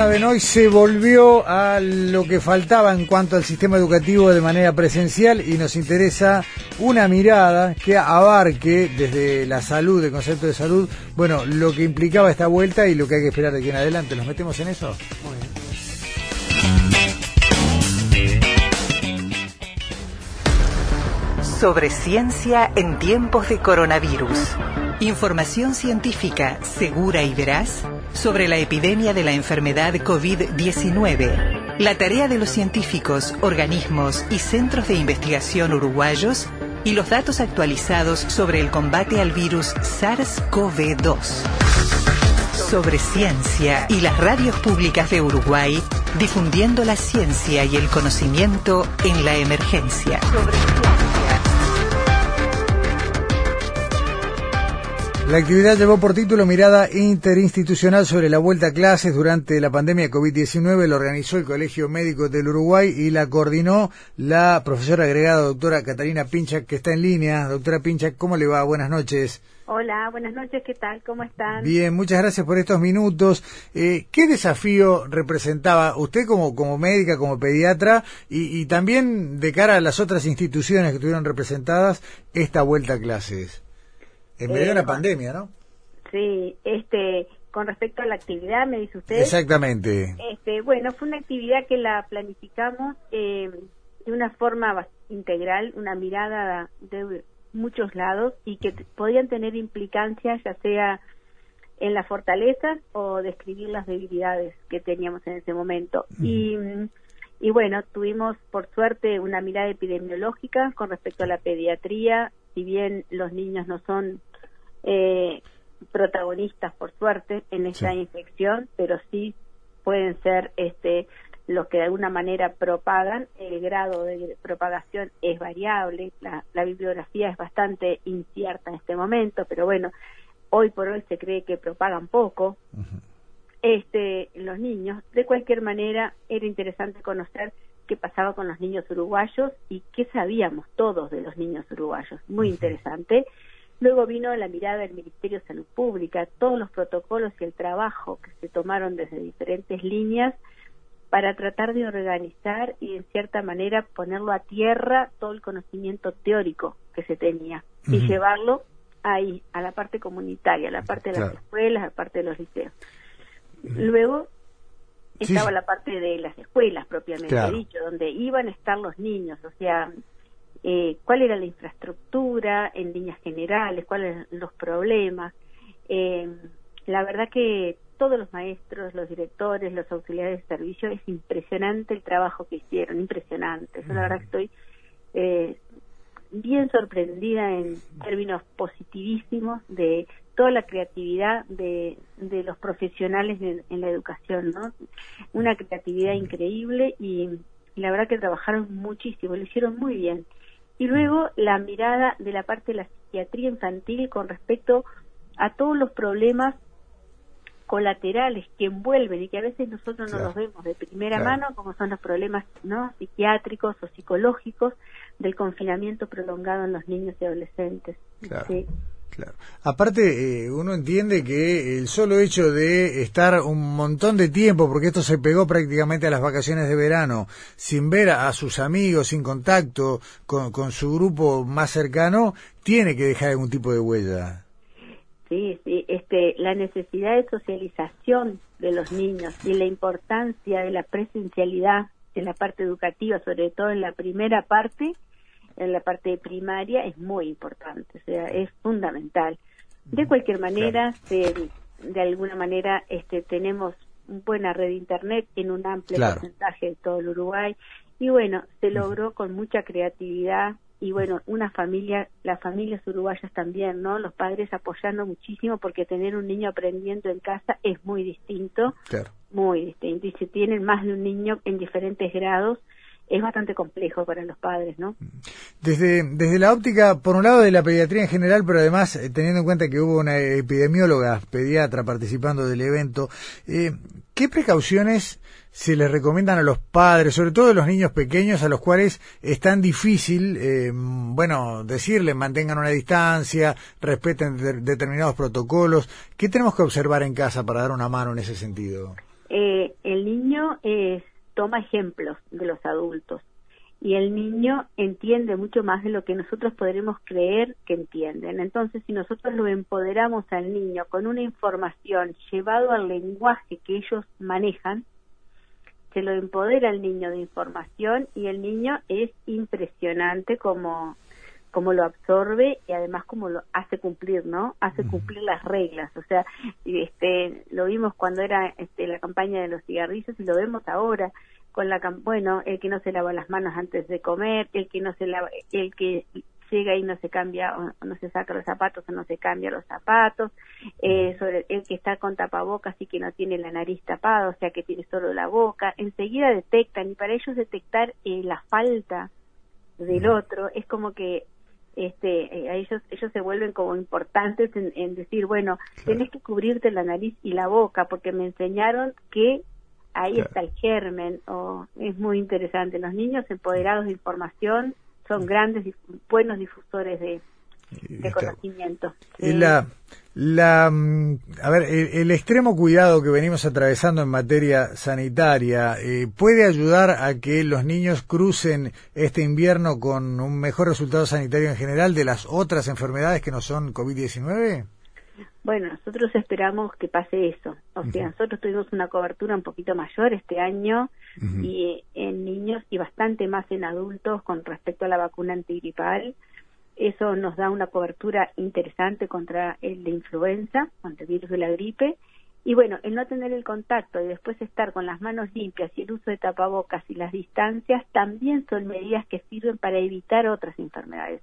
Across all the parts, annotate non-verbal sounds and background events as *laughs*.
saben, hoy se volvió a lo que faltaba en cuanto al sistema educativo de manera presencial y nos interesa una mirada que abarque desde la salud, el concepto de salud, bueno, lo que implicaba esta vuelta y lo que hay que esperar de aquí en adelante. ¿Nos metemos en eso? Muy bien. Sobre ciencia en tiempos de coronavirus. Información científica segura y veraz sobre la epidemia de la enfermedad COVID-19. La tarea de los científicos, organismos y centros de investigación uruguayos y los datos actualizados sobre el combate al virus SARS-CoV-2. Sobre ciencia y las radios públicas de Uruguay, difundiendo la ciencia y el conocimiento en la emergencia. La actividad llevó por título Mirada Interinstitucional sobre la vuelta a clases durante la pandemia COVID-19. Lo organizó el Colegio Médico del Uruguay y la coordinó la profesora agregada doctora Catalina Pincha, que está en línea. Doctora Pincha, ¿cómo le va? Buenas noches. Hola, buenas noches, ¿qué tal? ¿Cómo están? Bien, muchas gracias por estos minutos. Eh, ¿Qué desafío representaba usted como, como médica, como pediatra y, y también de cara a las otras instituciones que estuvieron representadas esta vuelta a clases? En medio de una eh, pandemia, ¿no? Sí, este, con respecto a la actividad, me dice usted. Exactamente. Este, bueno, fue una actividad que la planificamos eh, de una forma integral, una mirada de muchos lados y que podían tener implicancias ya sea en las fortalezas o describir las debilidades que teníamos en ese momento. Y, y bueno, tuvimos por suerte una mirada epidemiológica con respecto a la pediatría, si bien los niños no son eh, protagonistas, por suerte, en esta infección, pero sí pueden ser este, los que de alguna manera propagan. El grado de propagación es variable, la, bibliografía es bastante incierta en este momento, pero bueno, hoy por hoy se cree que propagan poco. Este, los niños, de cualquier manera, era interesante conocer qué pasaba con los niños uruguayos y qué sabíamos todos de los niños uruguayos. Muy interesante. Luego vino la mirada del Ministerio de Salud Pública, todos los protocolos y el trabajo que se tomaron desde diferentes líneas para tratar de organizar y en cierta manera ponerlo a tierra todo el conocimiento teórico que se tenía y llevarlo ahí, a la parte comunitaria, a la parte de las escuelas, a la parte de los liceos. Luego estaba la parte de las escuelas propiamente dicho, donde iban a estar los niños, o sea, eh, cuál era la infraestructura en líneas generales, cuáles eran los problemas. Eh, la verdad que todos los maestros, los directores, los auxiliares de servicio, es impresionante el trabajo que hicieron, impresionante. Yo la verdad estoy eh, bien sorprendida en términos positivísimos de toda la creatividad de, de los profesionales en la educación, ¿no? Una creatividad increíble y, y la verdad que trabajaron muchísimo, lo hicieron muy bien y luego la mirada de la parte de la psiquiatría infantil con respecto a todos los problemas colaterales que envuelven y que a veces nosotros no los vemos de primera mano, como son los problemas no psiquiátricos o psicológicos del confinamiento prolongado en los niños y adolescentes. Sí. Claro. Aparte, eh, uno entiende que el solo hecho de estar un montón de tiempo, porque esto se pegó prácticamente a las vacaciones de verano, sin ver a, sus amigos, sin contacto con, su grupo más cercano, tiene que dejar algún tipo de huella. Sí, sí, este, la necesidad de socialización de los niños y la importancia de la presencialidad en la parte educativa, sobre todo en la primera parte, en la parte primaria es muy importante, o sea, es fundamental. De cualquier manera, de alguna manera este, tenemos buena red de internet en un amplio porcentaje de todo el Uruguay y bueno, se logró con mucha creatividad y bueno, una familia, las familias uruguayas también, ¿no? Los padres apoyando muchísimo porque tener un niño aprendiendo en casa es muy distinto, muy distinto. Y si tienen más de un niño en diferentes grados, es bastante complejo para los padres, ¿no? Desde, desde la óptica, por un lado, de la pediatría en general, pero además eh, teniendo en cuenta que hubo una epidemióloga pediatra participando del evento, eh, ¿qué precauciones se les recomiendan a los padres, sobre todo a los niños pequeños, a los cuales es tan difícil, eh, bueno, decirles mantengan una distancia, respeten determinados protocolos? ¿Qué tenemos que observar en casa para dar una mano en ese sentido? eh, el niño toma ejemplos de los adultos y el niño entiende mucho más de lo que nosotros podremos creer que entienden. Entonces, si nosotros lo empoderamos al niño con una información llevado al lenguaje que ellos manejan, se lo empodera al niño de información y el niño es impresionante como como lo absorbe y además como lo hace cumplir, ¿no? Hace cumplir las reglas, o sea, este lo vimos cuando era este la campaña de los cigarrillos y lo vemos ahora con la bueno, el que no se lava las manos antes de comer, el que no se lava el que llega y no se cambia o no se saca los zapatos o no se cambia los zapatos, eh, sobre el que está con tapabocas y que no tiene la nariz tapada, o sea que tiene solo la boca, enseguida detectan y para ellos detectar eh, la falta del otro es como que este eh, a ellos ellos se vuelven como importantes en, decir bueno tienes que cubrirte la nariz y la boca porque me enseñaron que ahí está el germen o es muy interesante. Los niños empoderados de información son grandes buenos difusores de, conocimiento. La, la, mm, a ver, el, extremo cuidado que venimos atravesando en materia sanitaria eh, puede ayudar a que los niños crucen este invierno con un mejor resultado sanitario en general de las otras enfermedades que no son COVID-19. Bueno, nosotros esperamos que pase eso. O sea, nosotros tuvimos una cobertura un poquito mayor este año y en niños y bastante más en adultos con respecto a la vacuna antigripal. Eso nos da una cobertura interesante contra el de influenza, contra el virus de la gripe. Y bueno, el no tener el contacto y después estar con las manos limpias y el uso de tapabocas y las distancias también son medidas que sirven para evitar otras enfermedades.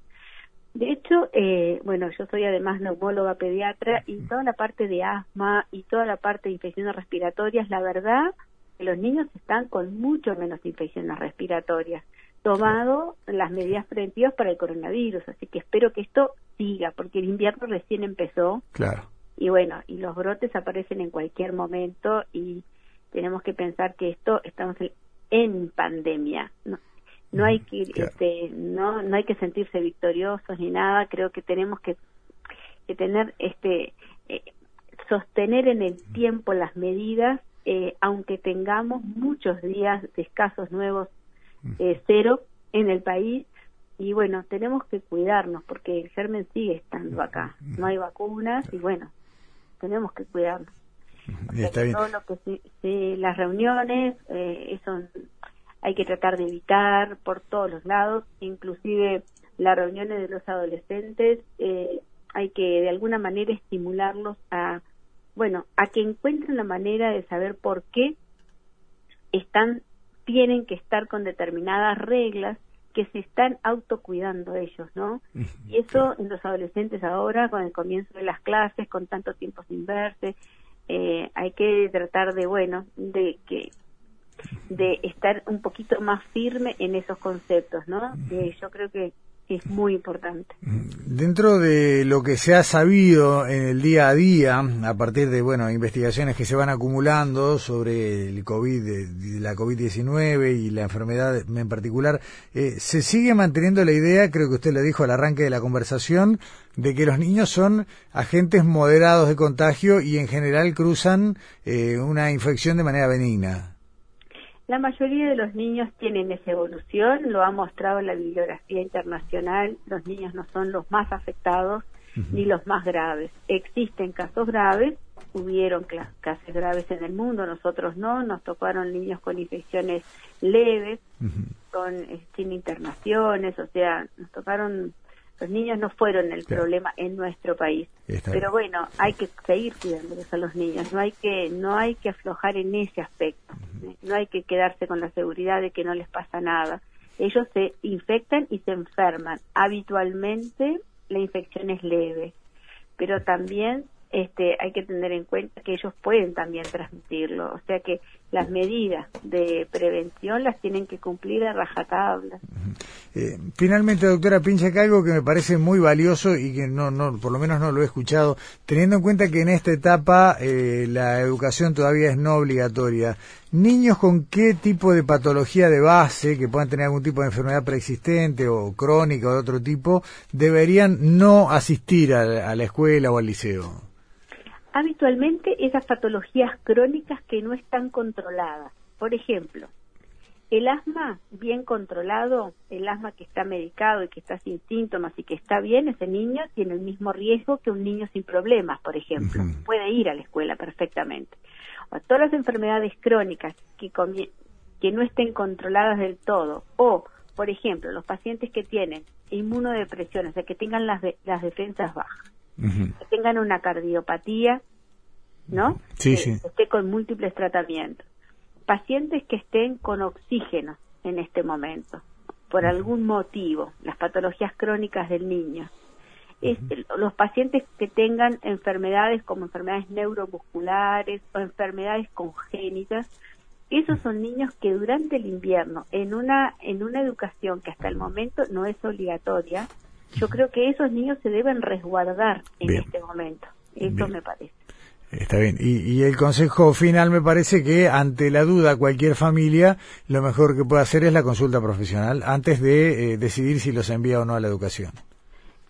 De hecho, eh, bueno, yo soy además neumóloga pediatra y toda la parte de asma y toda la parte de infecciones respiratorias, la verdad que los niños están con mucho menos infecciones respiratorias, tomado las medidas preventivas para el coronavirus. Así que espero que esto siga, porque el invierno recién empezó. Claro. Y bueno, y los brotes aparecen en cualquier momento y tenemos que pensar que esto estamos en pandemia. ¿no? no hay que este, no no hay que sentirse victoriosos ni nada creo que tenemos que, que tener este eh, sostener en el tiempo las medidas eh, aunque tengamos muchos días de escasos nuevos eh, cero en el país. Y bueno tenemos que cuidarnos porque el germen sigue estando acá. No hay vacunas y bueno tenemos que cuidarnos. Está bien. todo lo que las reuniones eh, son hay que tratar de evitar por todos los lados, inclusive las reuniones de los adolescentes, eh, hay que de alguna manera estimularlos a, bueno, a que encuentren la manera de saber por qué están, tienen que estar con determinadas reglas que se están autocuidando ellos, ¿no? Y eso en los adolescentes ahora, con el comienzo de las clases, con tanto tiempo sin verse, eh, hay que tratar de, bueno, de que de estar un poquito más firme en esos conceptos, ¿no? Que yo creo que es muy importante. Dentro de lo que se ha sabido en el día a día, a partir de bueno investigaciones que se van acumulando sobre el COVID, la COVID-19 y la enfermedad en particular, eh, se sigue manteniendo la idea, creo que usted lo dijo al arranque de la conversación, de que los niños son agentes moderados de contagio y en general cruzan eh, una infección de manera benigna. La mayoría de los niños tienen esa evolución, lo ha mostrado la bibliografía internacional, los niños no son los más afectados ni los más graves. Existen casos graves, hubieron casos graves en el mundo, nosotros no, nos tocaron niños con infecciones leves, con eh, sin internaciones, o sea, nos tocaron los niños no fueron el problema en nuestro país. Pero bueno, hay que seguir cuidándolos a los niños, no hay que no hay que aflojar en ese aspecto. No hay que quedarse con la seguridad de que no les pasa nada. Ellos se infectan y se enferman. Habitualmente la infección es leve, pero también este, hay que tener en cuenta que ellos pueden también transmitirlo, o sea que las medidas de prevención las tienen que cumplir a rajatabla. Eh, finalmente, doctora Pincha, que algo que me parece muy valioso y que no, no, por lo menos no lo he escuchado, teniendo en cuenta que en esta etapa eh, la educación todavía es no obligatoria, niños con qué tipo de patología de base, que puedan tener algún tipo de enfermedad preexistente o crónica o de otro tipo, deberían no asistir a la escuela o al liceo. Habitualmente esas patologías crónicas que no están controladas. Por ejemplo, el asma bien controlado, el asma que está medicado y que está sin síntomas y que está bien, ese niño tiene el mismo riesgo que un niño sin problemas, por ejemplo. Puede ir a la escuela perfectamente. O todas las enfermedades crónicas que, que no estén controladas del todo, o, por ejemplo, los pacientes que tienen inmunodepresión, o sea, que tengan las, las defensas bajas, que tengan una cardiopatía, ¿no? Sí, que sí. esté con múltiples tratamientos pacientes que estén con oxígeno en este momento, por algún motivo, las patologías crónicas del niño. los pacientes que tengan enfermedades como enfermedades neuromusculares o enfermedades congénitas, esos son niños que durante el invierno, en una, en una educación que hasta el momento no es obligatoria, yo creo que esos niños se deben resguardar en este momento. Eso me parece. Está bien. Y, el consejo final me parece que ante la duda cualquier familia lo mejor que puede hacer es la consulta profesional antes de eh, decidir si los envía o no a la educación.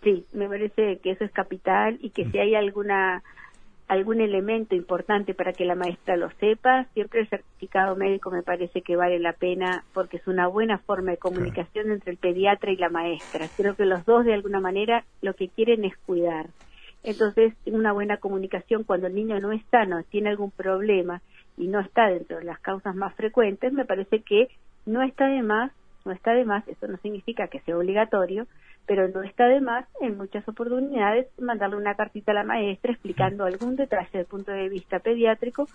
Sí, me parece que eso es capital y que si hay alguna algún elemento importante para que la maestra lo sepa, siempre el certificado médico me parece que vale la pena porque es una buena forma de comunicación entre el pediatra y la maestra. Creo que los dos de alguna manera lo que quieren es cuidar. Entonces, una buena comunicación cuando el niño no está, no tiene algún problema y no está dentro de las causas más frecuentes, me parece que no está de más, no está de más, eso no significa que sea obligatorio, pero no está de más en muchas oportunidades mandarle una cartita a la maestra explicando algún detalle desde el punto de vista pediátrico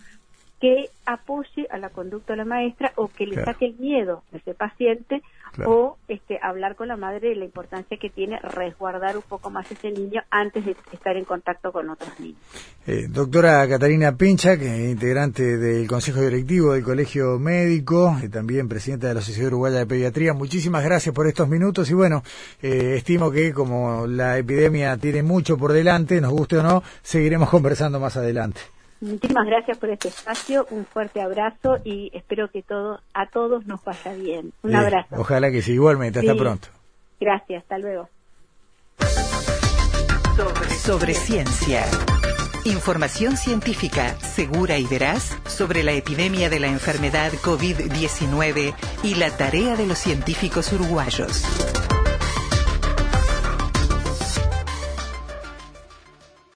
que apoye a la conducta de la maestra o que le saque el miedo a ese paciente o este, hablar con la madre de la importancia que tiene resguardar un poco más ese niño antes de estar en contacto con otros niños. Eh, doctora Catalina Pincha, que es integrante del Consejo Directivo del Colegio Médico y también presidenta de la Sociedad Uruguaya de Pediatría, muchísimas gracias por estos minutos y bueno, eh, estimo que como la epidemia tiene mucho por delante, nos guste o no, seguiremos *laughs* conversando más adelante. Muchísimas gracias por este espacio, un fuerte abrazo y espero que todo, a todos nos vaya bien. Un abrazo. Ojalá que sí, igualmente, hasta pronto. Gracias, hasta luego. Sobre, ciencia. Información científica segura y veraz sobre la epidemia de la enfermedad COVID-19 y la tarea de los científicos uruguayos.